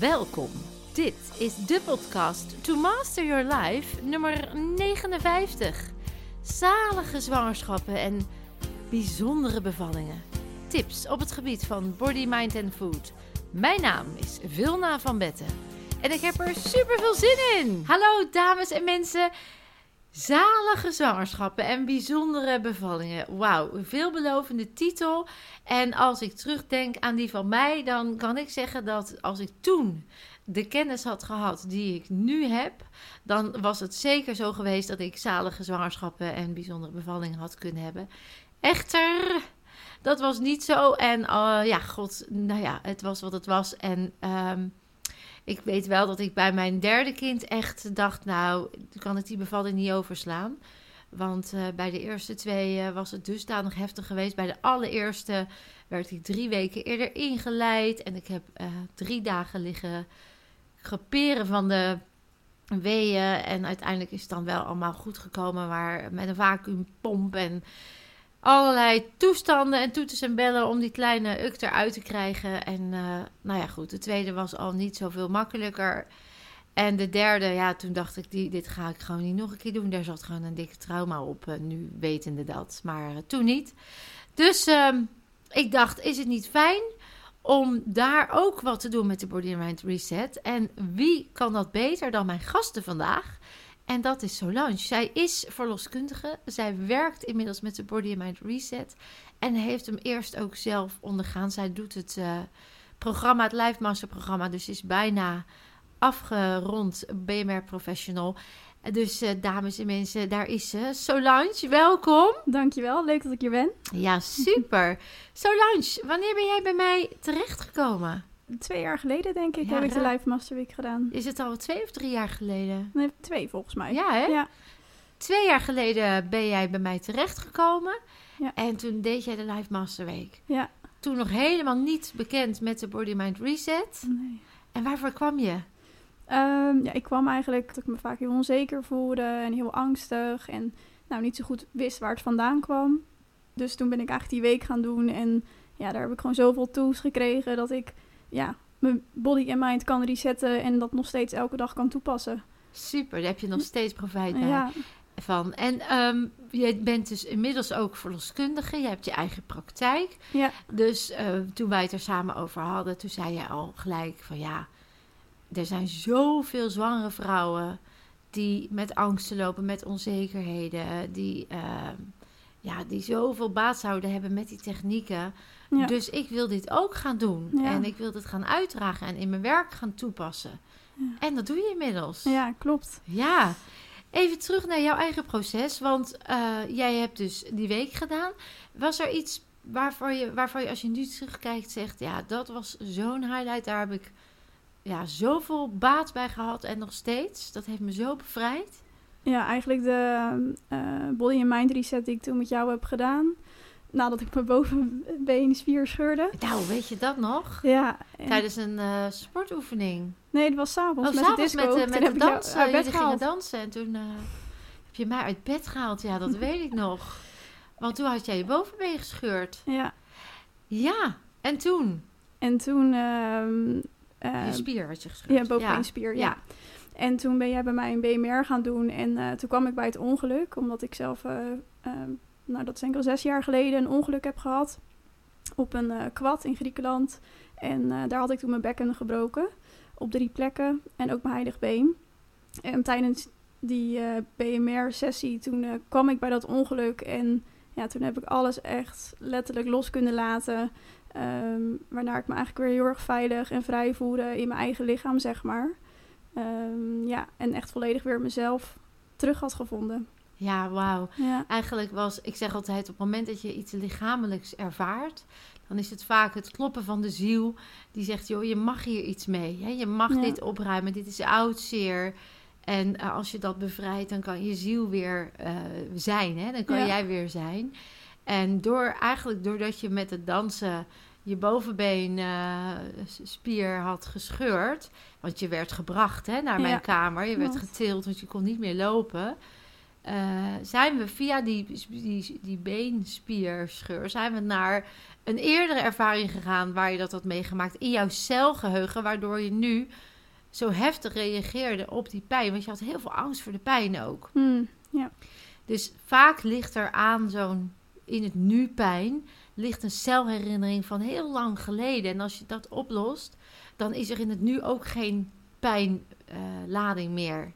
Welkom. Dit is de podcast To Master Your Life nummer 59. Zalige zwangerschappen en bijzondere bevallingen. Tips op het gebied van body, mind en food. Mijn naam is Vilna van Betten en ik heb er super veel zin in. Hallo dames en mensen. Zalige zwangerschappen en bijzondere bevallingen. Wauw, een veelbelovende titel. En als ik terugdenk aan die van mij, dan kan ik zeggen dat als ik toen de kennis had gehad die ik nu heb, dan was het zeker zo geweest dat ik zalige zwangerschappen en bijzondere bevallingen had kunnen hebben. Echter, dat was niet zo. En uh, ja, god, nou ja, het was wat het was. En um, ik weet wel dat ik bij mijn derde kind echt dacht, nou, kan ik die bevalling niet overslaan. Want uh, bij de eerste twee uh, was het dusdanig heftig geweest. Bij de allereerste werd ik drie weken eerder ingeleid. En ik heb uh, drie dagen liggen geperen van de weeën. En uiteindelijk is het dan wel allemaal goed gekomen. Maar met een vacuümpomp en allerlei toestanden en toeters en bellen om die kleine uk eruit te krijgen. En uh, nou ja, goed, de tweede was al niet zoveel makkelijker. En de derde, ja, toen dacht ik, die, dit ga ik gewoon niet nog een keer doen. Daar zat gewoon een dikke trauma op, uh, nu wetende dat. Maar uh, toen niet. Dus ehm, ik dacht, is het niet fijn om daar ook wat te doen met de Body Mind Reset? En wie kan dat beter dan mijn gasten vandaag? En dat is Solange. Zij is verloskundige. Zij werkt inmiddels met de Body and Mind Reset. En heeft hem eerst ook zelf ondergaan. Zij doet het uh, programma, het Life Master programma. Dus is bijna afgerond BMR Professional. Dus uh, dames en mensen, daar is ze. Solange, welkom. Dankjewel, leuk dat ik hier ben. Ja, super. Solange, wanneer ben jij bij mij terechtgekomen? Twee jaar geleden, denk ik, ja, heb ik de Live Master Week gedaan. Is het al twee of drie jaar geleden? Nee, twee volgens mij. Ja, hè? Ja. Twee jaar geleden ben jij bij mij terechtgekomen. Ja. En toen deed jij de Live Master Week. Ja. Toen nog helemaal niet bekend met de Body Mind Reset. Nee. En waarvoor kwam je? Um, ja, ik kwam eigenlijk dat ik me vaak heel onzeker voelde en heel angstig. En nou, niet zo goed wist waar het vandaan kwam. Dus toen ben ik eigenlijk die week gaan doen. En ja, daar heb ik gewoon zoveel tools gekregen dat ik ja, mijn body en mind kan resetten en dat nog steeds elke dag kan toepassen. Super, daar heb je nog steeds profijt bij Ja, van. En um, je bent dus inmiddels ook verloskundige. Je hebt je eigen praktijk. ja, Dus uh, toen wij het er samen over hadden, toen zei je al gelijk van ja, er zijn zoveel zwangere vrouwen die met angsten lopen, met onzekerheden, die, uh, ja, die zoveel baat zouden hebben met die technieken. ja. Dus ik wil dit ook gaan doen. Ja. En ik wil dit gaan uitdragen en in mijn werk gaan toepassen. Ja. En dat doe je inmiddels. ja klopt. Ja. Even terug naar jouw eigen proces. Want uh, jij hebt dus die week gedaan. Was er iets waarvan je, waarvan je als je nu terugkijkt zegt... ja, dat was zo'n highlight. Daar heb ik ja, zoveel baat bij gehad en nog steeds. Dat heeft me zo bevrijd. Ja, eigenlijk de uh, body and mind reset die ik toen met jou heb gedaan. Nadat ik mijn bovenbeenspier scheurde. Nou, weet je dat nog? Ja. en- Tijdens een uh, sportoefening. Nee, het was s'avonds Oh, met de met, disco. met heb de ik jou dans. uit bed jullie gingen dansen en toen uh, heb je mij uit bed gehaald. Ja, dat weet ik nog. Want toen had jij je bovenbeen gescheurd. Ja. Ja, en toen? En toen... ehm, eh, je spier had je gescheurd. Ja, bovenbeenspier, ja. En toen ben jij bij mij een BMR gaan doen. En eh, toen kwam ik bij het ongeluk. Omdat ik zelf, eh, eh, nou dat is al zes jaar geleden, een ongeluk heb gehad. Op een kwad in Griekenland. En daar had ik toen mijn bekken gebroken. Op drie plekken. En ook mijn heilig been. En tijdens die BMR-sessie, toen kwam ik bij dat ongeluk. En ja, toen heb ik alles echt letterlijk los kunnen laten. Ehm, waarna ik me eigenlijk weer heel erg veilig en vrij voelde in mijn eigen lichaam, zeg maar. Ehm, ja, en echt volledig weer mezelf terug had gevonden. Ja, wauw. Ja, Eigenlijk was, ik zeg altijd, op het moment dat je iets lichamelijks ervaart, dan is het vaak het kloppen van de ziel die zegt, joh, je mag hier iets mee. Hè? Je mag Ja. dit opruimen, dit is oud zeer. En eh, als je dat bevrijdt, dan kan je ziel weer eh, zijn. Hè? Dan kan Ja. jij weer zijn. En door, eigenlijk doordat je met het dansen je bovenbeen eh, had gescheurd, want je werd gebracht hè, naar mijn Ja, kamer, je werd getild, want je kon niet meer lopen. eh, zijn we via die, die, die beenspierscheur zijn we naar een eerdere ervaring gegaan waar je dat had meegemaakt in jouw celgeheugen, waardoor je nu zo heftig reageerde op die pijn. Want je had heel veel angst voor de pijn ook. Hmm, ja. Dus vaak ligt er aan zo'n in het nu pijn, ligt een celherinnering van heel lang geleden. En als je dat oplost, dan is er in het nu ook geen pijnlading meer.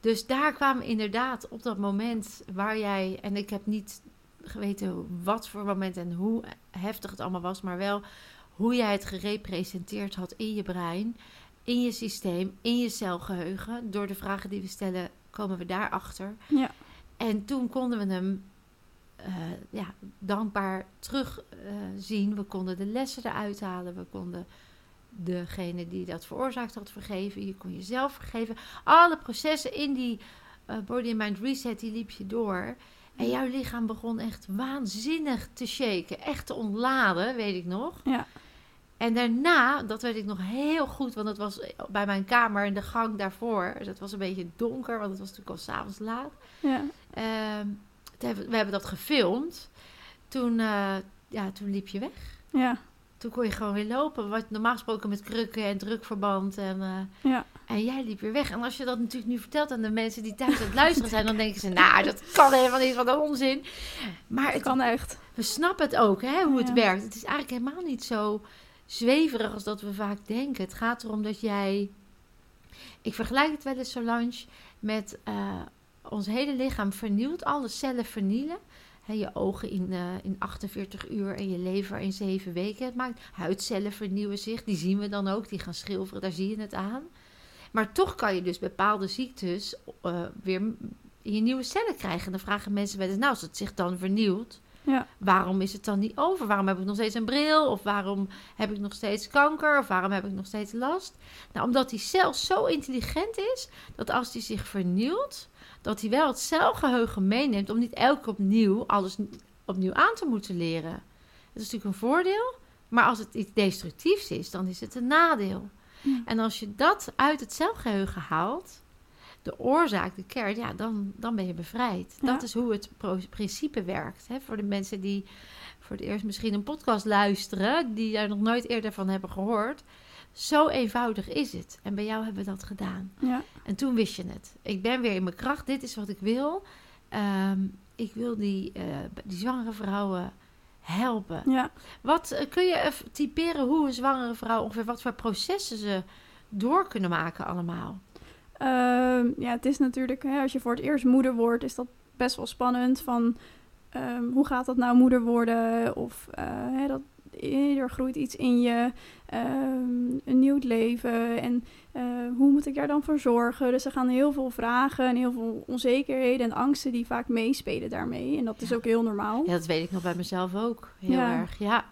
Dus daar kwamen inderdaad op dat moment waar jij, en ik heb niet geweten wat voor moment en hoe heftig het allemaal was, maar wel hoe jij het gerepresenteerd had in je brein, in je systeem, in je celgeheugen. Door de vragen die we stellen, komen we daarachter. Ja. En toen konden we hem uh, ja, dankbaar terugzien. we konden de lessen eruit halen. We konden degene die dat veroorzaakt had vergeven. Je kon jezelf vergeven. Alle processen in die uh, body and mind reset, die liep je door. En jouw lichaam begon echt waanzinnig te shaken. Echt te ontladen, weet ik nog. Ja. En daarna, dat weet ik nog heel goed, want dat was bij mijn kamer in de gang daarvoor. Dat was een beetje donker, want het was natuurlijk al s'avonds laat. Ja. We hebben dat gefilmd. Toen, uh, ja, toen liep je weg. Ja. Toen kon je gewoon weer lopen. Wat normaal gesproken met krukken en drukverband. En, uh, ja. en jij liep weer weg. En als je dat natuurlijk nu vertelt aan de mensen die thuis aan het luisteren zijn, dan denken ze: Nou, dat kan helemaal niet, wat een onzin. Maar het kan echt. We snappen het ook, hè, hoe het werkt. Het is eigenlijk helemaal niet zo zweverig als dat we vaak denken. Het gaat erom dat jij. Ik vergelijk het wel eens, Solange, met uh, ons hele lichaam vernieuwt. Alle cellen vernielen. Je ogen in, uh, in 48 uur en je lever in 7 weken. Het huidcellen vernieuwen zich. Die zien we dan ook. Die gaan schilferen. Daar zie je het aan. Maar toch kan je dus bepaalde ziektes uh, weer in je nieuwe cellen krijgen. En dan vragen mensen wel eens, nou, als het zich dan vernieuwt, ja. waarom is het dan niet over? Waarom heb ik nog steeds een bril? Of waarom heb ik nog steeds kanker? Of waarom heb ik nog steeds last? Nou, omdat die cel zo intelligent is, dat als die zich vernieuwt, dat hij wel het celgeheugen meeneemt om niet elke opnieuw alles opnieuw aan te moeten leren. Dat is natuurlijk een voordeel, maar als het iets destructiefs is, dan is het een nadeel. Ja. En als je dat uit het celgeheugen haalt, de oorzaak, de kern, ja, dan, dan ben je bevrijd. Ja. Dat is hoe het principe werkt. Hè? Voor de mensen die voor het eerst misschien een podcast luisteren, die daar nog nooit eerder van hebben gehoord. Zo eenvoudig is het. En bij jou hebben we dat gedaan. Ja. En toen wist je het. Ik ben weer in mijn kracht. Dit is wat ik wil. Um, ik wil die, uh, die zwangere vrouwen helpen. Ja. Wat uh, kun je typeren hoe een zwangere vrouw ongeveer wat voor processen ze door kunnen maken allemaal? Um, ja, het is natuurlijk, hè, als je voor het eerst moeder wordt, is dat best wel spannend. Van um, hoe gaat dat nou moeder worden? Of uh, hè, dat, er groeit iets in je, um, een nieuw leven. En uh, hoe moet ik daar dan voor zorgen? Dus er gaan heel veel vragen en heel veel onzekerheden en angsten die vaak meespelen daarmee. En dat is ook heel normaal. Ja, dat weet ik nog bij mezelf ook. Heel Ja. erg, ja.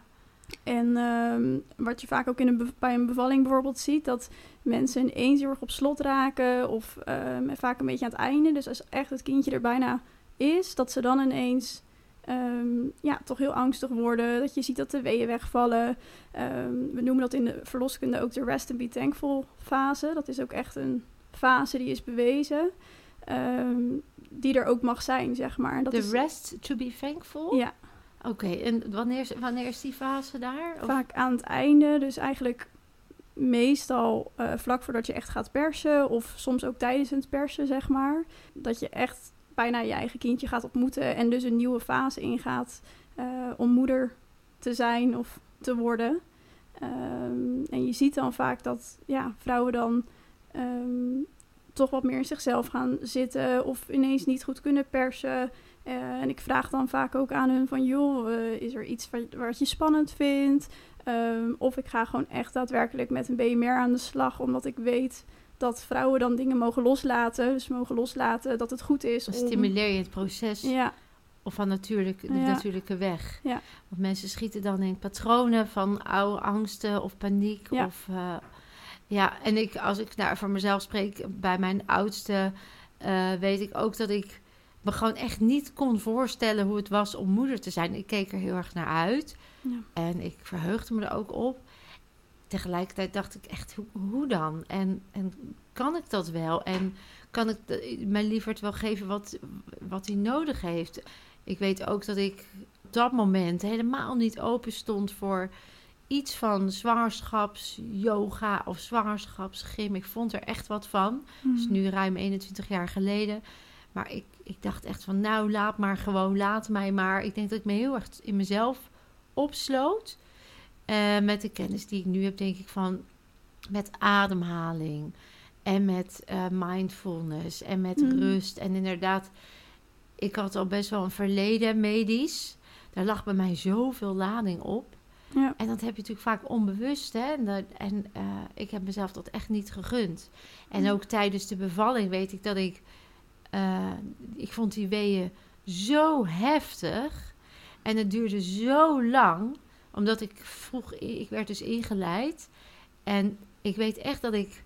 En ehm, wat je vaak ook in een bij een bevalling bijvoorbeeld ziet, dat mensen ineens heel erg op slot raken of ehm, vaak een beetje aan het einde. Dus als echt het kindje er bijna is, dat ze dan ineens ehm, ja, toch heel angstig worden. Dat je ziet dat de weeën wegvallen. We noemen dat in de verloskunde ook de rest and be thankful fase. Dat is ook echt een fase die is bewezen. die er ook mag zijn, zeg maar. Dat is, rest to be thankful? Ja, Oké, en wanneer, is- wanneer is die fase daar? Vaak aan het einde, dus eigenlijk meestal eh, vlak voordat je echt gaat persen, of soms ook tijdens het persen, zeg maar. Dat je echt bijna je eigen kindje gaat ontmoeten en dus een nieuwe fase ingaat eh, om moeder te zijn of te worden. Ehm, en je ziet dan vaak dat ja, vrouwen dan ehm, toch wat meer in zichzelf gaan zitten of ineens niet goed kunnen persen. Eh, en ik vraag dan vaak ook aan hun van, joh, eh, is er iets wat, wat je spannend vindt? Ehm, of ik ga gewoon echt daadwerkelijk met een BMR aan de slag, omdat ik weet dat vrouwen dan dingen mogen loslaten. Dus mogen loslaten dat het goed is. Dan om- stimuleer je het proces Ja, of van natuurlijk, de Ja. natuurlijke weg. Ja. Want mensen schieten dan in patronen van oude angsten of paniek. Ja. Of, eh, ja, en ik, als ik daar voor mezelf spreek, bij mijn oudste, weet ik ook dat ik me gewoon echt niet kon voorstellen hoe het was om moeder te zijn. Ik keek er heel erg naar uit. Ja. En ik verheugde me er ook op. tegelijkertijd dacht ik echt, hoe, hoe dan? En, en kan ik dat wel? En kan ik mijn lieverd wel geven wat, wat hij nodig heeft? Ik weet ook dat ik op dat moment helemaal niet open stond voor iets van zwangerschaps-yoga of zwangerschapsgym. Ik vond er echt wat van. Dat is Mhm. nu ruim 21 jaar geleden. Maar ik, ik dacht echt van, nou, laat maar gewoon, laat mij maar. Ik denk dat ik me heel erg in mezelf opsloot. Eh, met de kennis die ik nu heb, denk ik van, met ademhaling en met eh, mindfulness en met Mhm. rust. En inderdaad, ik had al best wel een verleden medisch. Daar lag bij mij zoveel lading op. Ja. En dat heb je natuurlijk vaak onbewust. Hè? En, dat, en eh, ik heb mezelf dat echt niet gegund. En Mm. ook tijdens de bevalling weet ik dat ik... eh, ik vond die weeën zo heftig. En het duurde zo lang. Omdat ik vroeg... Ik werd dus ingeleid. En ik weet echt dat ik...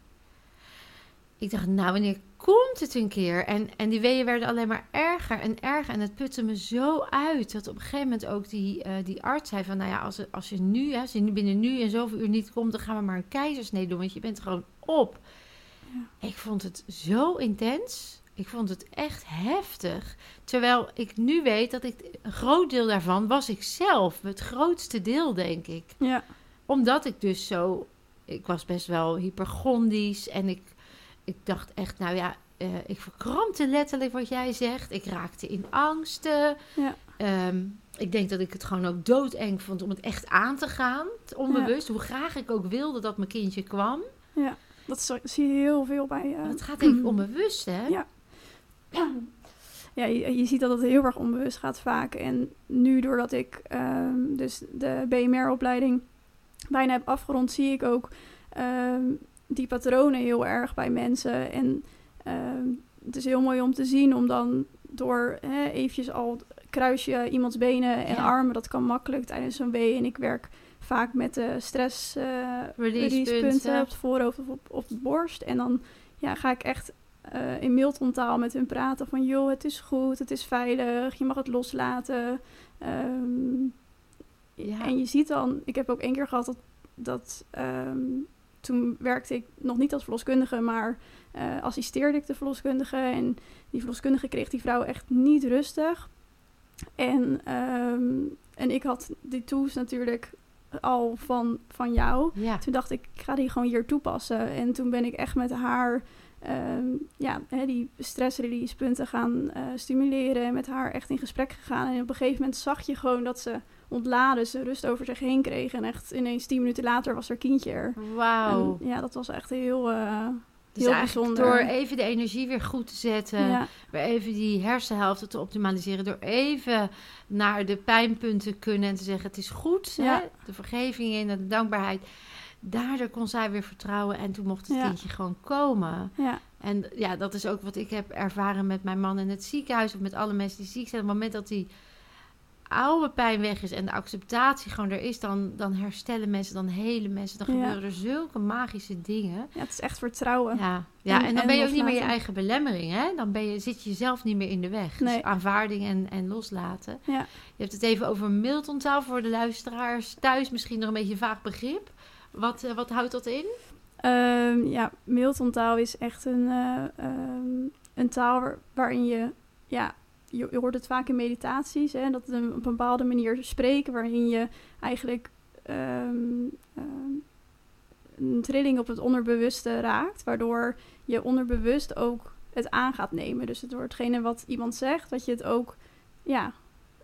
Ik dacht, nou, wanneer komt het een keer? En, en die weeën werden alleen maar erger en erger. En het putte me zo uit. Dat op een gegeven moment ook die, eh, die arts zei van... Nou ja, als, als je nu, hè, als je nu binnen nu en zoveel uur niet komt... dan gaan we maar een keizersnee doen. Want je bent gewoon op. Ik vond het zo intens. Ik vond het echt heftig. Terwijl ik nu weet dat ik... Een groot deel daarvan was ik zelf. Het grootste deel, denk ik Ja. omdat ik dus zo... Ik was best wel hypergondisch en ik, ik dacht echt, nou ja, eh, ik verkrampte letterlijk wat jij zegt. Ik raakte in angsten. Ja. Ehm, ik denk dat ik het gewoon ook doodeng vond om het echt aan te gaan. Onbewust, hoe graag ik ook wilde dat mijn kindje kwam. Dat zo- zie je heel veel bij... Maar het gaat denk ik onbewust, hè? Ja. Ja, je, je ziet dat het heel erg onbewust gaat vaak. En nu doordat ik ehm, dus de BMR-opleiding bijna heb afgerond, zie ik ook ehm, die patronen heel erg bij mensen. En ehm, het is heel mooi om te zien om dan door hè, eventjes al kruis je iemands benen en Ja. armen. Dat kan makkelijk tijdens zo'n wee. En ik werk vaak met de stress eh, Releasepunten. releasepunten op het voorhoofd of op, op de borst. En dan ja, ga ik echt eh, in Milton-taal met hun praten van... joh, het is goed, het is veilig, je mag het loslaten. Ehm, Ja. En je ziet dan... Ik heb ook één keer gehad dat... dat ehm, toen werkte ik nog niet als verloskundige, maar eh, assisteerde ik de verloskundige. En die verloskundige kreeg die vrouw echt niet rustig. En, ehm, en ik had die tools natuurlijk al van, van jou. Ja. Toen dacht ik, ik ga die gewoon hier toepassen. En toen ben ik echt met haar ehm, ja, hè, die stressrelease punten gaan eh, stimuleren. En met haar echt in gesprek gegaan. En op een gegeven moment zag je gewoon dat ze ontladen, ze rust over zich heen kreeg. En echt ineens tien minuten later was haar kindje er. Wauw. Ja, dat was echt heel, eh, Dus heel bijzonder. door even de energie weer goed te zetten... ja, weer even die hersenhelften te optimaliseren. Door even naar de pijnpunten te kunnen en te zeggen: het is goed. Ja. Hè? De vergeving in en de dankbaarheid. Daardoor kon zij weer vertrouwen en toen mocht het Ja. kindje gewoon komen. ja, En ja, dat is ook wat ik heb ervaren met mijn man in het ziekenhuis of met alle mensen die ziek zijn. Op het moment dat die oude pijn weg is en de acceptatie gewoon er is, dan, dan herstellen mensen, dan helen mensen. Dan Ja. gebeuren er zulke magische dingen. ja, het is echt vertrouwen. Ja, ja En- en, dan en ben je ook niet meer je eigen belemmering. Hè? Dan ben je, zit je jezelf niet meer in de weg. Nee. Dus aanvaarding en, en loslaten. Ja. Je hebt het even over Milton-taal voor de luisteraars thuis. Misschien nog een beetje een vaag begrip. Wat, eh, wat houdt dat in? Ehm, ja, Milton-taal is echt een, eh, ehm, een taal waar- waarin je, ja, je, hoort het vaak in meditaties, hè, dat het een, op een bepaalde manier spreken, waarin je eigenlijk ehm, een trilling op het onderbewuste raakt, waardoor je onderbewust ook het aan gaat nemen. Dus door hetgene wat iemand zegt, dat je het ook, ja,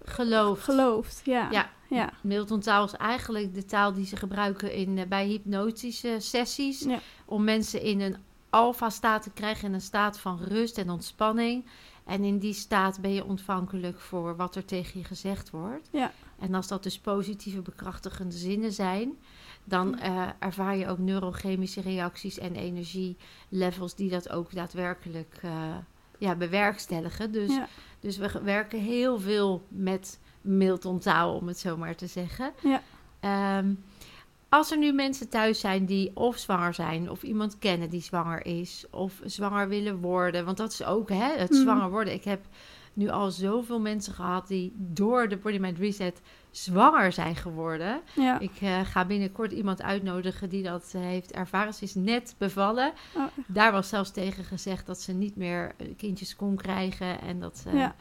Geloof. gelooft. Ja, Ja. ja, Milton-taal is eigenlijk de taal die ze gebruiken in, eh, bij hypnotische sessies. Ja. Om mensen in een alfa-staat te krijgen, in een staat van rust en ontspanning. En in die staat ben je ontvankelijk voor wat er tegen je gezegd wordt. Ja. En als dat dus positieve, bekrachtigende zinnen zijn, dan eh, ervaar je ook neurochemische reacties en energielevels die dat ook daadwerkelijk eh, ja, bewerkstelligen. Dus, ja, dus we werken heel veel met Milton-taal, om het zo maar te zeggen. Ja. Ehm, Als er nu mensen thuis zijn die of zwanger zijn, of iemand kennen die zwanger is, of zwanger willen worden, want dat is ook hè, het Mhm. zwanger worden. Ik heb nu al zoveel mensen gehad die door de Body Mind Reset zwanger zijn geworden. Ja. Ik eh, ga binnenkort iemand uitnodigen die dat eh, heeft ervaren. Ze is net bevallen. Oh, Daar was zelfs tegen gezegd dat ze niet meer eh, kindjes kon krijgen en dat ze Ja.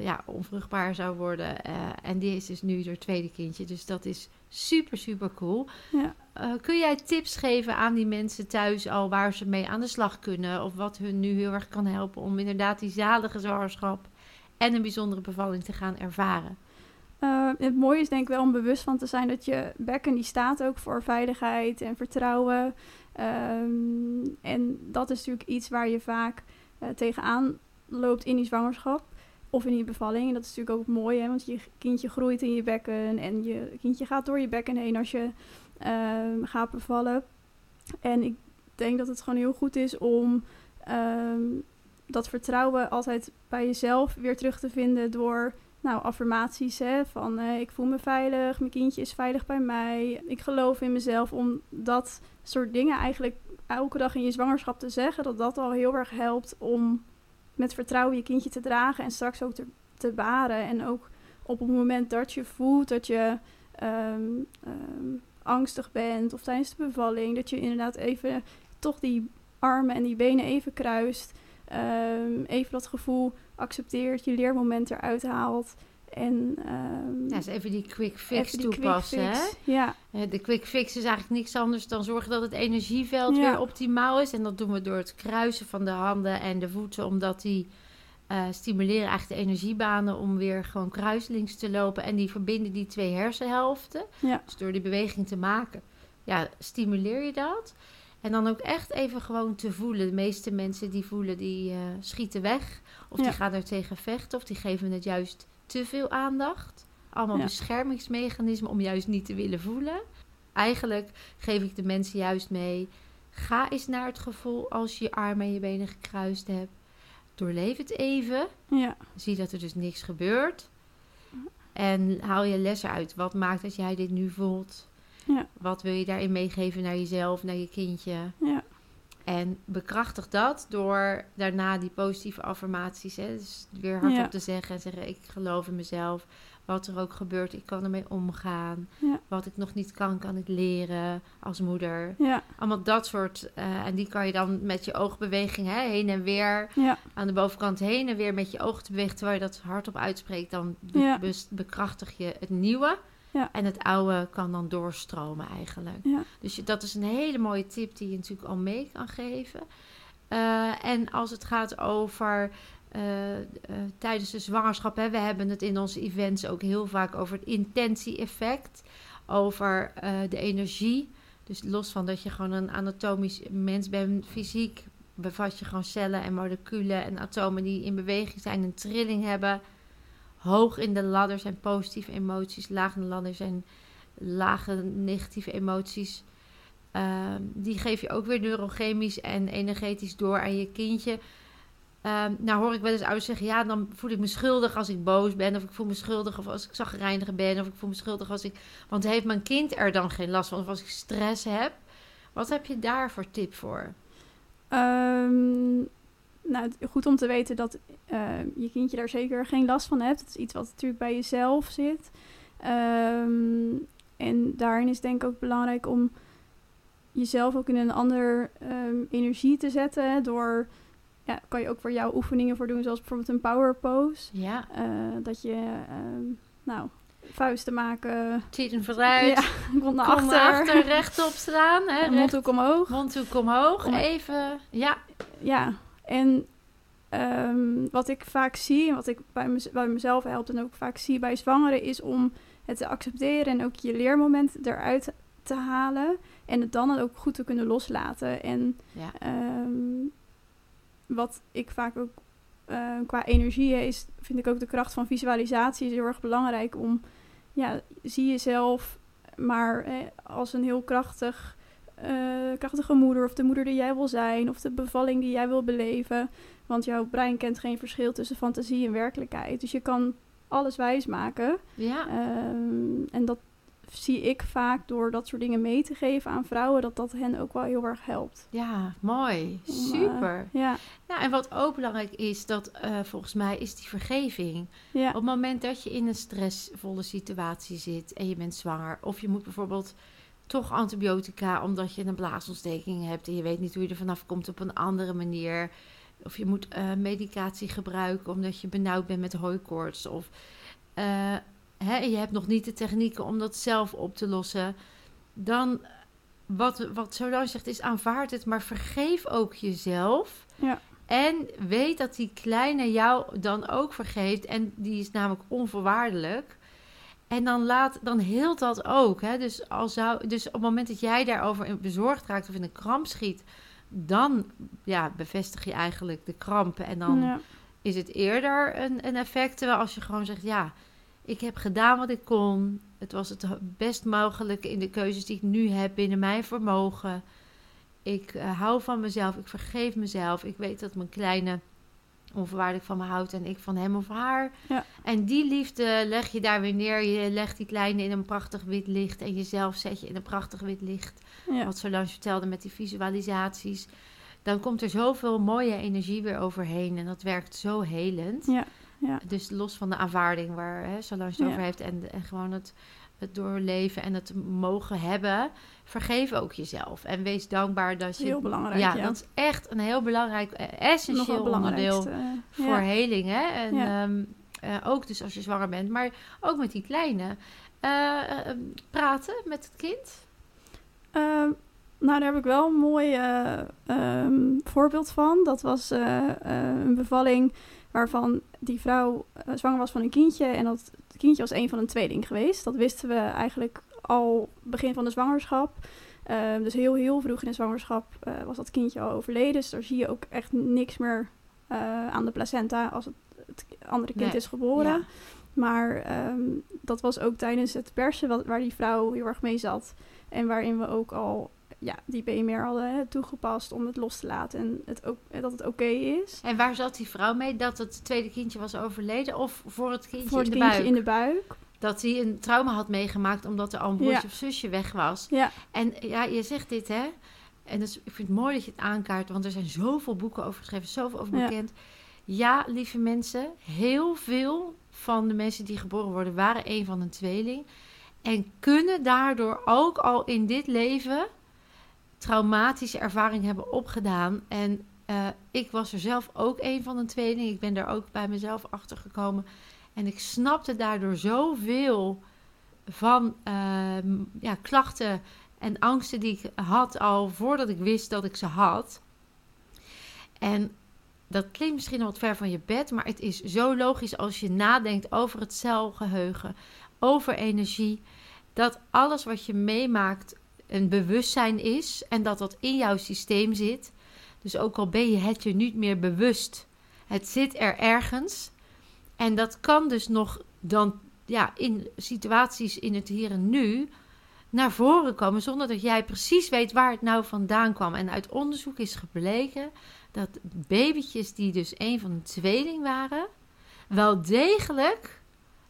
ja, onvruchtbaar zou worden. En die is dus nu haar tweede kindje. Dus dat is super, super cool. Ja. Kun jij tips geven aan die mensen thuis al waar ze mee aan de slag kunnen? Of wat hun nu heel erg kan helpen om inderdaad die zalige zwangerschap en een bijzondere bevalling te gaan ervaren? Eh, het mooie is denk ik wel om bewust van te zijn dat je bekken die staat ook voor veiligheid en vertrouwen. Ehm, en dat is natuurlijk iets waar je vaak eh, tegenaan loopt in die zwangerschap of in die bevalling. En dat is natuurlijk ook mooi, hè, want je kindje groeit in je bekken en je kindje gaat door je bekken heen als je ehm, gaat bevallen. En ik denk dat het gewoon heel goed is om ehm, dat vertrouwen altijd bij jezelf weer terug te vinden door nou, affirmaties hè, van eh, ik voel me veilig, mijn kindje is veilig bij mij, ik geloof in mezelf. Om dat soort dingen eigenlijk elke dag in je zwangerschap te zeggen, dat dat al heel erg helpt om met vertrouwen je kindje te dragen en straks ook te, baren. En ook op het moment dat je voelt dat je ehm, ehm, angstig bent of tijdens de bevalling, dat je inderdaad even toch die armen en die benen even kruist. Ehm, even dat gevoel accepteert, je leermoment eruit haalt. En ehm, Ja, dus even die quick fix quick toepassen. hè? Ja, De quick fix is eigenlijk niks anders dan zorgen dat het energieveld Ja. weer optimaal is. En dat doen we door het kruisen van de handen en de voeten, omdat die eh, stimuleren eigenlijk de energiebanen om weer gewoon kruislinks te lopen. En die verbinden die twee hersenhelften. ja, Dus door die beweging te maken, ja, stimuleer je dat. En dan ook echt even gewoon te voelen. De meeste mensen die voelen, die eh, schieten weg. Of Ja. die gaan er tegen vechten. Of die geven het juist te veel aandacht. Allemaal Ja. beschermingsmechanismen om juist niet te willen voelen. Eigenlijk geef ik de mensen juist mee. Ga eens naar het gevoel als je je armen en je benen gekruist hebt. Doorleef het even. ja, Zie dat er dus niks gebeurt. En haal je les eruit. Wat maakt dat jij dit nu voelt? Ja. Wat wil je daarin meegeven naar jezelf, naar je kindje? ja, En bekrachtig dat door daarna die positieve affirmaties. Hè, dus weer hardop Ja. te zeggen en zeggen: Ik geloof in mezelf. Wat er ook gebeurt, ik kan ermee omgaan. Ja. Wat ik nog niet kan, kan ik leren als moeder. ja, Allemaal dat soort. eh, en die kan je dan met je oogbeweging hè, heen en weer aan de bovenkant heen en weer met je ogen te bewegen terwijl je dat hardop uitspreekt, dan be- bekrachtig je het nieuwe. Ja. En het oude kan dan doorstromen eigenlijk. ja, Dus je, dat is een hele mooie tip die je natuurlijk al mee kan geven. Eh, en als het gaat over eh, eh, tijdens de zwangerschap, hè, we hebben het in onze events ook heel vaak over het intentie-effect, over de energie. Dus los van dat je gewoon een anatomisch mens bent, fysiek bevat je gewoon cellen en moleculen en atomen die in beweging zijn en trilling hebben. Hoog in de ladder zijn positieve emoties, laag in de ladder zijn lage negatieve emoties. Ehm, die geef je ook weer neurochemisch en energetisch door aan je kindje. Ehm, nou hoor ik wel eens ouders zeggen, ja, dan voel ik me schuldig als ik boos ben. Of ik voel me schuldig of als ik zagrijnig ben. Of ik voel me schuldig als ik... Want heeft mijn kind er dan geen last van? Of als ik stress heb? Wat heb je daar voor tip voor? Ehm, nou, goed om te weten dat eh, je kindje daar zeker geen last van hebt. Het is iets wat natuurlijk bij jezelf zit. Ehm, en daarin is denk ik ook belangrijk om jezelf ook in een ander ehm, energie te zetten. Door, ja, kan je ook voor jou oefeningen voor doen, zoals bijvoorbeeld een power pose. Ja, Eh, dat je, ehm, nou, vuisten maken. tieten vooruit. Ja, kont naar Kom achter. rechtop staan. Hè, recht, omhoog. mondhoek omhoog. Om- Even, ja. Ja, en ehm, wat ik vaak zie en wat ik bij, mez- bij mezelf helpt en ook vaak zie bij zwangeren, is om het te accepteren en ook je leermoment eruit te halen en het dan ook goed te kunnen loslaten. En ja. ehm, wat ik vaak ook eh, qua energie is, vind ik ook de kracht van visualisatie is heel erg belangrijk om, ja, zie jezelf maar eh, als een heel krachtig, eh, krachtige moeder of de moeder die jij wil zijn of de bevalling die jij wil beleven. Want jouw brein kent geen verschil tussen fantasie en werkelijkheid. Dus je kan alles wijs maken. ja. Ehm, en dat zie ik vaak door dat soort dingen mee te geven aan vrouwen, dat dat hen ook wel heel erg helpt. Ja, mooi. Super. Ja, Nou, en wat ook belangrijk is, dat eh, volgens mij is die vergeving. ja, Op het moment dat je in een stressvolle situatie zit en je bent zwanger, of je moet bijvoorbeeld toch antibiotica omdat je een blaasontsteking hebt en je weet niet hoe je er vanaf komt op een andere manier. Of je moet eh, medicatie gebruiken omdat je benauwd bent met hooikoorts. Of eh, hè, je hebt nog niet de technieken om dat zelf op te lossen. Dan, wat, wat Solange zegt, is aanvaard het, maar vergeef ook jezelf. Ja. En weet dat die kleine jou dan ook vergeeft. En die is namelijk onvoorwaardelijk. En dan, laat, dan heelt dat ook. Hè? Dus, als zou, dus op het moment dat jij daarover in- bezorgd raakt of in een kramp schiet, dan ja, bevestig je eigenlijk de krampen. En dan ja, is het eerder een, een effect. Terwijl als je gewoon zegt, ja, ik heb gedaan wat ik kon. Het was het best mogelijke in de keuzes die ik nu heb binnen mijn vermogen. Ik eh, hou van mezelf, ik vergeef mezelf. Ik weet dat mijn kleine onvoorwaardelijk van me houdt en ik van hem of haar. Ja. En die liefde leg je daar weer neer. Je legt die kleine in een prachtig wit licht en jezelf zet je in een prachtig wit licht ja, wat Solange vertelde met die visualisaties. Dan komt er zoveel mooie energie weer overheen. En dat werkt zo helend. ja, ja. Dus los van de aanvaarding waar hè, Solange het over heeft. En, en gewoon het, het doorleven en het mogen hebben. Vergeef ook jezelf. En wees dankbaar dat je... Heel belangrijk, Ja, ja. dat is echt een heel belangrijk, eh, essentieel onderdeel belangrijkste. voor ja. heling. Hè? En Ja. ehm, eh, ook dus als je zwanger bent. Maar ook met die kleine. Eh, eh, praten met het kind. Ehm, nou, daar heb ik wel een mooi eh, ehm, voorbeeld van. Dat was eh, eh, een bevalling waarvan die vrouw eh, zwanger was van een kindje. En dat kindje was een van een tweeling geweest. Dat wisten we eigenlijk al begin van de zwangerschap. Ehm, dus heel, heel vroeg in de zwangerschap eh, was dat kindje al overleden. Dus daar zie je ook echt niks meer eh, aan de placenta als het, het andere kind Nee, is geboren. ja. Maar ehm, dat was ook tijdens het persen wat, waar die vrouw heel erg mee zat. En waarin we ook al ja, die BMR hadden toegepast om het los te laten. En het ook, dat het oké is. En waar zat die vrouw mee? Dat het tweede kindje was overleden? Of voor het kindje Voor het in de kindje buik? in de buik. Dat hij een trauma had meegemaakt omdat er al een broertje Ja. of zusje weg was. Ja, En ja, je zegt dit hè. En dus, ik vind het mooi dat je het aankaart. Want er zijn zoveel boeken over geschreven. Zoveel over Ja. bekend. Ja, lieve mensen. Heel veel van de mensen die geboren worden waren een van een tweeling. En kunnen daardoor ook al in dit leven traumatische ervaring hebben opgedaan. En eh, ik was er zelf ook een van een tweeling. Ik ben daar ook bij mezelf achter gekomen. En ik snapte daardoor zoveel van ehm, ja, klachten en angsten die ik had al voordat ik wist dat ik ze had. En dat klinkt misschien wat ver van je bed, maar het is zo logisch als je nadenkt over het celgeheugen, over energie, dat alles wat je meemaakt een bewustzijn is en dat dat in jouw systeem zit. Dus ook al ben je het je niet meer bewust, het zit er ergens. En dat kan dus nog dan ja, in situaties in het hier en nu naar voren komen zonder dat jij precies weet waar het nou vandaan kwam. En uit onderzoek is gebleken dat babytjes die dus een van de tweeling waren, wel degelijk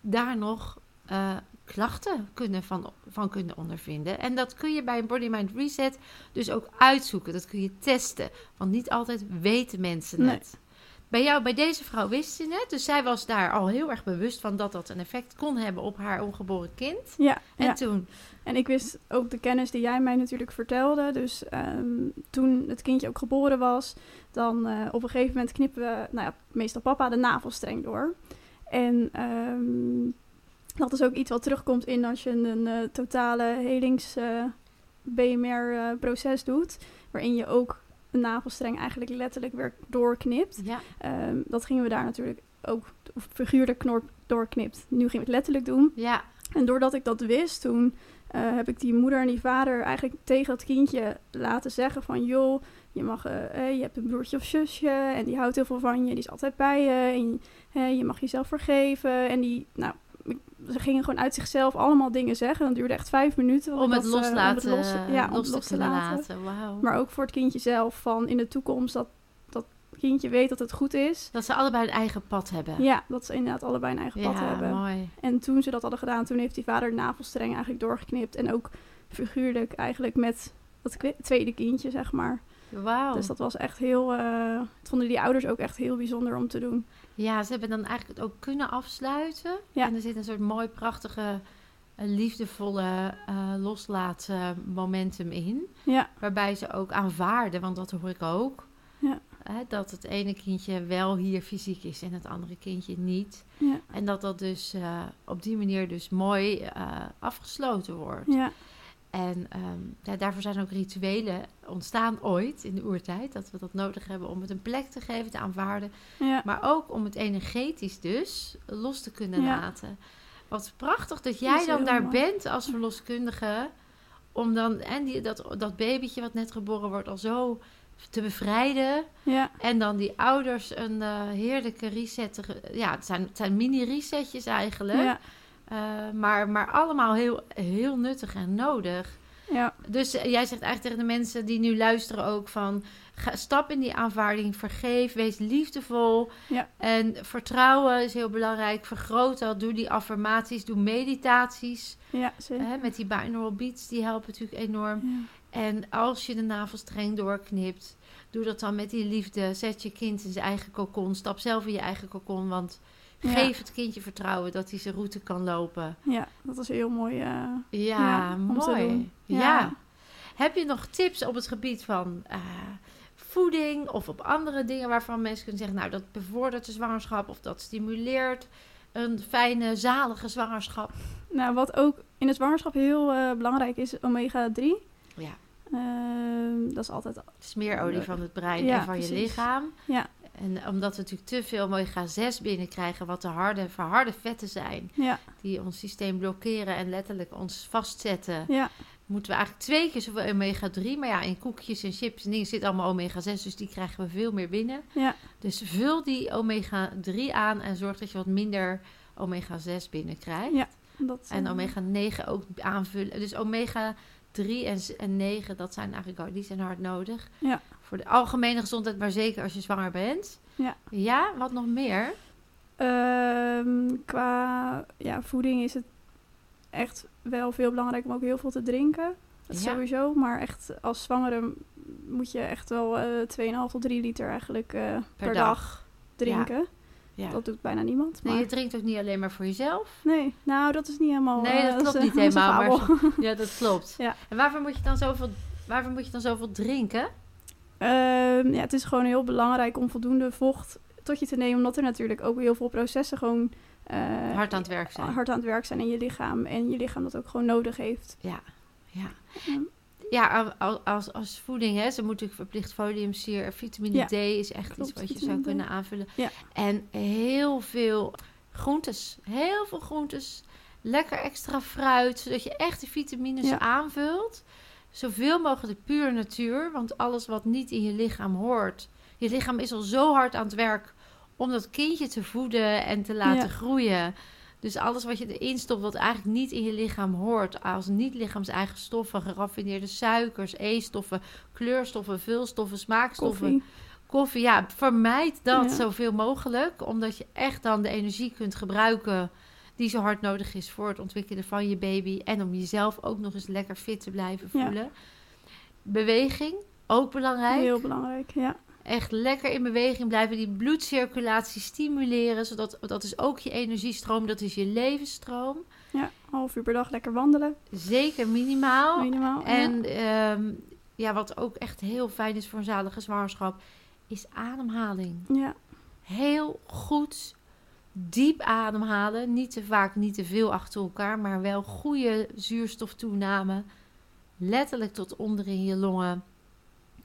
daar nog eh, klachten kunnen van, van kunnen ondervinden. En dat kun je bij een Body Mind Reset dus ook uitzoeken. Dat kun je testen. Want niet altijd weten mensen Nee. het. Bij jou, bij deze vrouw wist ze het. Dus zij was daar al heel erg bewust van dat dat een effect kon hebben op haar ongeboren kind. ja, En ja. toen, En ik wist ook de kennis die jij mij natuurlijk vertelde. Dus ehm, toen het kindje ook geboren was, dan eh, op een gegeven moment knippen we, nou ja, meestal papa, de navelstreng door. En ehm, dat is ook iets wat terugkomt in als je een eh, totale helings eh, BMR eh, proces doet. Waarin je ook een navelstreng eigenlijk letterlijk weer doorknipt. ja, Ehm, dat gingen we daar natuurlijk ook of figuurlijk knor doorknipt. Nu gingen we het letterlijk doen. ja, En doordat ik dat wist, toen heb ik die moeder en die vader eigenlijk tegen het kindje laten zeggen van... joh, je, mag, je hebt een broertje of zusje en die houdt heel veel van je. Die is altijd bij je en je mag jezelf vergeven. En die, nou, ze gingen gewoon uit zichzelf allemaal dingen zeggen. Dat duurde echt vijf minuten. om het dat, loslaten, los, ja, om los het los te laten. Maar ook voor het kindje zelf van in de toekomst dat, dat kindje weet dat het goed is. Dat ze allebei een eigen pad hebben. Ja, dat ze inderdaad allebei een eigen pad ja, hebben. mooi. En toen ze dat hadden gedaan, toen heeft die vader de navelstreng eigenlijk doorgeknipt. En ook figuurlijk eigenlijk met dat tweede kindje, zeg maar. Wauw. Dus dat was echt heel... eh dat vonden die ouders ook echt heel bijzonder om te doen. Ja, ze hebben dan eigenlijk het ook kunnen afsluiten. Ja. En er zit een soort mooi, prachtige, eh, liefdevolle eh loslaten momentum in. Ja, Waarbij ze ook aanvaarden, want dat hoor ik ook. Ja. Hè, dat het ene kindje wel hier fysiek is en het andere kindje niet. ja, En dat dat dus eh, op die manier dus mooi afgesloten wordt. ja, En ehm, ja, daarvoor zijn ook rituelen ontstaan ooit in de oertijd. Dat we dat nodig hebben om het een plek te geven, te aanvaarden. ja. Maar ook om het energetisch dus los te kunnen Ja. laten. Wat prachtig dat jij dan daar mooi. bent als verloskundige. Om dan en die, dat, dat babytje wat net geboren wordt al zo te bevrijden. ja. En dan die ouders een eh, heerlijke reset. te- Ja, het zijn, het zijn mini-resetjes eigenlijk. ja. Eh, maar, maar allemaal heel, heel nuttig en nodig. ja. Dus eh, jij zegt eigenlijk tegen de mensen die nu luisteren ook van... Ga, stap in die aanvaarding, vergeef, wees liefdevol. Ja. En vertrouwen is heel belangrijk. Vergroot dat, doe die affirmaties, doe meditaties. Ja, zeker. Hè, met die binaural beats, die helpen natuurlijk enorm. Ja. En als je de navelstreng doorknipt, doe dat dan met die liefde. Zet je kind in zijn eigen kokon. Stap zelf in je eigen kokon, want... Ja. Geef het kindje vertrouwen dat hij zijn route kan lopen. ja, dat is heel mooi. eh, Ja, mooi. Ja. Ja. Heb je nog tips op het gebied van eh, voeding of op andere dingen waarvan mensen kunnen zeggen, nou dat bevordert de zwangerschap of dat stimuleert een fijne, zalige zwangerschap? Nou, wat ook in de zwangerschap heel eh, belangrijk is, omega-3. Ja, Ehm, dat is altijd... smeerolie van het brein en van je lichaam. Ja, En omdat we natuurlijk te veel omega-6 binnenkrijgen, wat de harde, verharde vetten zijn, ja, die ons systeem blokkeren en letterlijk ons vastzetten, ja, moeten we eigenlijk twee keer zoveel omega-3. Maar ja, in koekjes en chips en dingen zit allemaal omega-6, dus die krijgen we veel meer binnen. ja, Dus vul die omega-3 aan en zorg dat je wat minder omega-6 binnenkrijgt. Ja. dat, En eh, omega-9 ook aanvullen. Dus omega-3 en, z- en 9, dat zijn eigenlijk die zijn hard nodig. Ja. Voor de algemene gezondheid, maar zeker als je zwanger bent. Ja. Ja, wat nog meer? Ehm, qua ja, voeding is het echt wel veel belangrijk om ook heel veel te drinken. Dat Ja. sowieso. Maar echt als zwangere moet je echt wel eh 2,5 tot 3 liter eigenlijk eh, per, dag, drinken. Ja. Dat doet bijna niemand. Nee, Maar... je drinkt ook niet alleen maar voor jezelf. Nee, nou dat is niet helemaal... Nee, dat klopt niet eh, is een helemaal, maar-. Ja, dat klopt. Ja. En waarvoor moet je dan zoveel, waarvoor moet je dan zoveel drinken? Ehm, ja, het is gewoon heel belangrijk om voldoende vocht tot je te nemen. Omdat er natuurlijk ook heel veel processen gewoon... eh, Hard aan het werk zijn. hard aan het werk zijn in je lichaam. En je lichaam dat ook gewoon nodig heeft. Ja, ja. Ja. Ja, als, als, als voeding, hè, ze moeten verplicht foliumzuur. Vitamine Ja, D is echt klopt, iets wat je zou D. kunnen aanvullen. Ja. En heel veel groentes. Heel veel groentes. Lekker extra fruit, zodat je echt de vitamines Ja. aanvult. Zoveel mogelijk puur natuur, want alles wat niet in je lichaam hoort. Je lichaam is al zo hard aan het werk om dat kindje te voeden en te laten Ja. groeien. Dus alles wat je erin stopt, wat eigenlijk niet in je lichaam hoort, als niet lichaams-eigen stoffen, geraffineerde suikers, E-stoffen, kleurstoffen, vulstoffen, smaakstoffen, Koffie. koffie, ja, vermijd dat Ja. zoveel mogelijk, omdat je echt dan de energie kunt gebruiken die zo hard nodig is voor het ontwikkelen van je baby en om jezelf ook nog eens lekker fit te blijven Ja. voelen. Beweging, ook belangrijk. Heel belangrijk, ja. Echt lekker in beweging blijven, die bloedcirculatie stimuleren, zodat dat is ook je energiestroom, dat is je levensstroom. Ja, half uur per dag lekker wandelen. Zeker minimaal. Minimaal. En ehm, ja, wat ook echt heel fijn is voor een zalige zwangerschap, is ademhaling. ja. ja. Heel goed, diep ademhalen. Niet te vaak, niet te veel achter elkaar, maar wel goede zuurstoftoename. Letterlijk tot onder in je longen.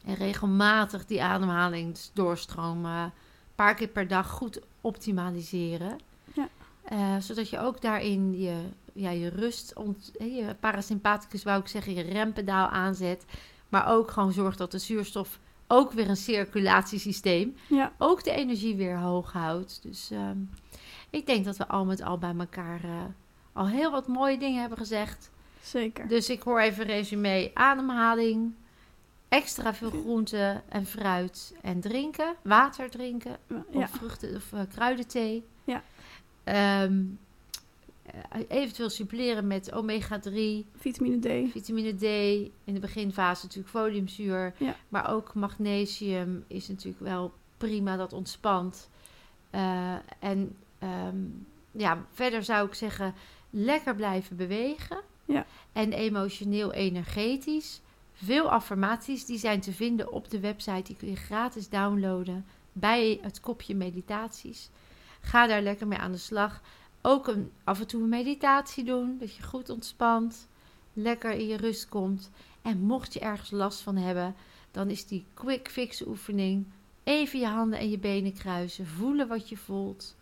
En regelmatig die ademhaling doorstromen. Een paar keer per dag goed optimaliseren. Ja. Eh, zodat je ook daarin je, ja, je rust, ont, je parasympathicus wou ik zeggen, je rempedaal aanzet. Maar ook gewoon zorgt dat de zuurstof ook weer een circulatiesysteem ja. ook de energie weer hoog houdt. Dus ehm, ik denk dat we al met al bij elkaar eh, al heel wat mooie dingen hebben gezegd. zeker. Dus ik hoor even resume. Ademhaling, extra veel groenten en fruit en drinken. Water drinken. Ja. Of vruchten of uh, kruidenthee. Ja. Um, eventueel suppleren met omega-3. Vitamine D. Vitamine D. In de beginfase natuurlijk foliumzuur. Ja. Maar ook magnesium is natuurlijk wel prima. Dat ontspant. Uh, en um, ja, verder zou ik zeggen, lekker blijven bewegen. Ja. En emotioneel energetisch. Veel affirmaties, die zijn te vinden op de website. Die kun je gratis downloaden bij het kopje meditaties. Ga daar lekker mee aan de slag. Ook een, af en toe een meditatie doen, dat je goed ontspant, lekker in je rust komt. En mocht je ergens last van hebben, dan is die quick fix oefening even je handen en je benen kruisen, voelen wat je voelt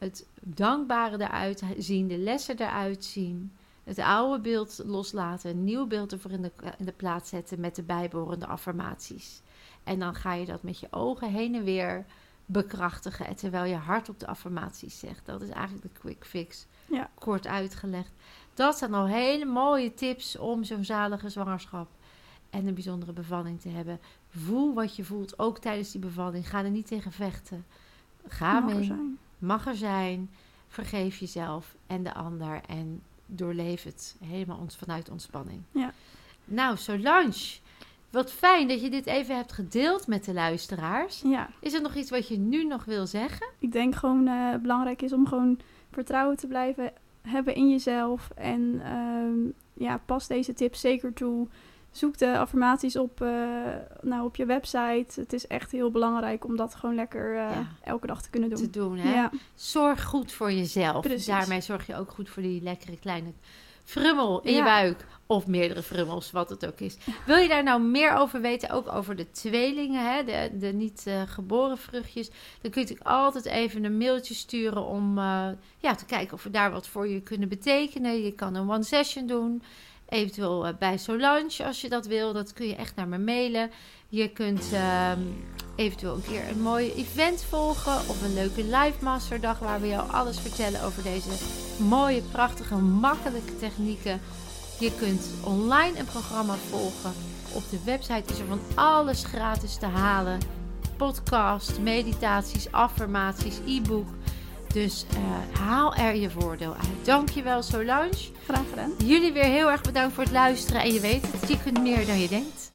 het dankbare eruit zien, de lessen eruit zien. Het oude beeld loslaten, een nieuw beeld ervoor in de, in de plaats zetten met de bijbehorende affirmaties. En dan ga je dat met je ogen heen en weer bekrachtigen. En terwijl je hart op de affirmaties zegt. Dat is eigenlijk de quick fix. Ja. Kort uitgelegd. Dat zijn al hele mooie tips om zo'n zalige zwangerschap en een bijzondere bevalling te hebben. Voel wat je voelt, ook tijdens die bevalling. Ga er niet tegen vechten. Ga er mee zijn. Mag er zijn. Vergeef jezelf en de ander en doorleef het helemaal ons, vanuit ontspanning. Ja. Nou, Solange, wat fijn dat je dit even hebt gedeeld met de luisteraars. Ja, Is er nog iets wat je nu nog wil zeggen? ik denk gewoon eh belangrijk is om gewoon vertrouwen te blijven hebben in jezelf. En ehm, ja, pas deze tips zeker toe. Zoek de affirmaties op, eh, nou, op je website. Het is echt heel belangrijk om dat gewoon lekker eh, Ja. elke dag te kunnen doen. Te doen, hè? Ja, Zorg goed voor jezelf. Precies. Daarmee zorg je ook goed voor die lekkere kleine frummel in je buik. Of meerdere frummels, wat het ook is. Wil je daar nou meer over weten? Ook over de tweelingen, hè? de, de niet eh, geboren vruchtjes. Dan kun je natuurlijk altijd even een mailtje sturen om ja, te kijken of we daar wat voor je kunnen betekenen. Je kan een one session doen. Eventueel eh, bij Solange als je dat wil. Dat kun je echt naar me mailen. Je kunt ehm, eventueel een keer een mooi event volgen. Of een leuke live masterdag waar we jou alles vertellen over deze mooie, prachtige, makkelijke technieken. Je kunt online een programma volgen. Op de website is er van alles gratis te halen. Podcast, meditaties, affirmaties, e-book. Dus eh, haal er je voordeel uit. Dankjewel Solange. graag gedaan. Jullie weer heel erg bedankt voor het luisteren. En je weet het, je kunt meer dan je denkt.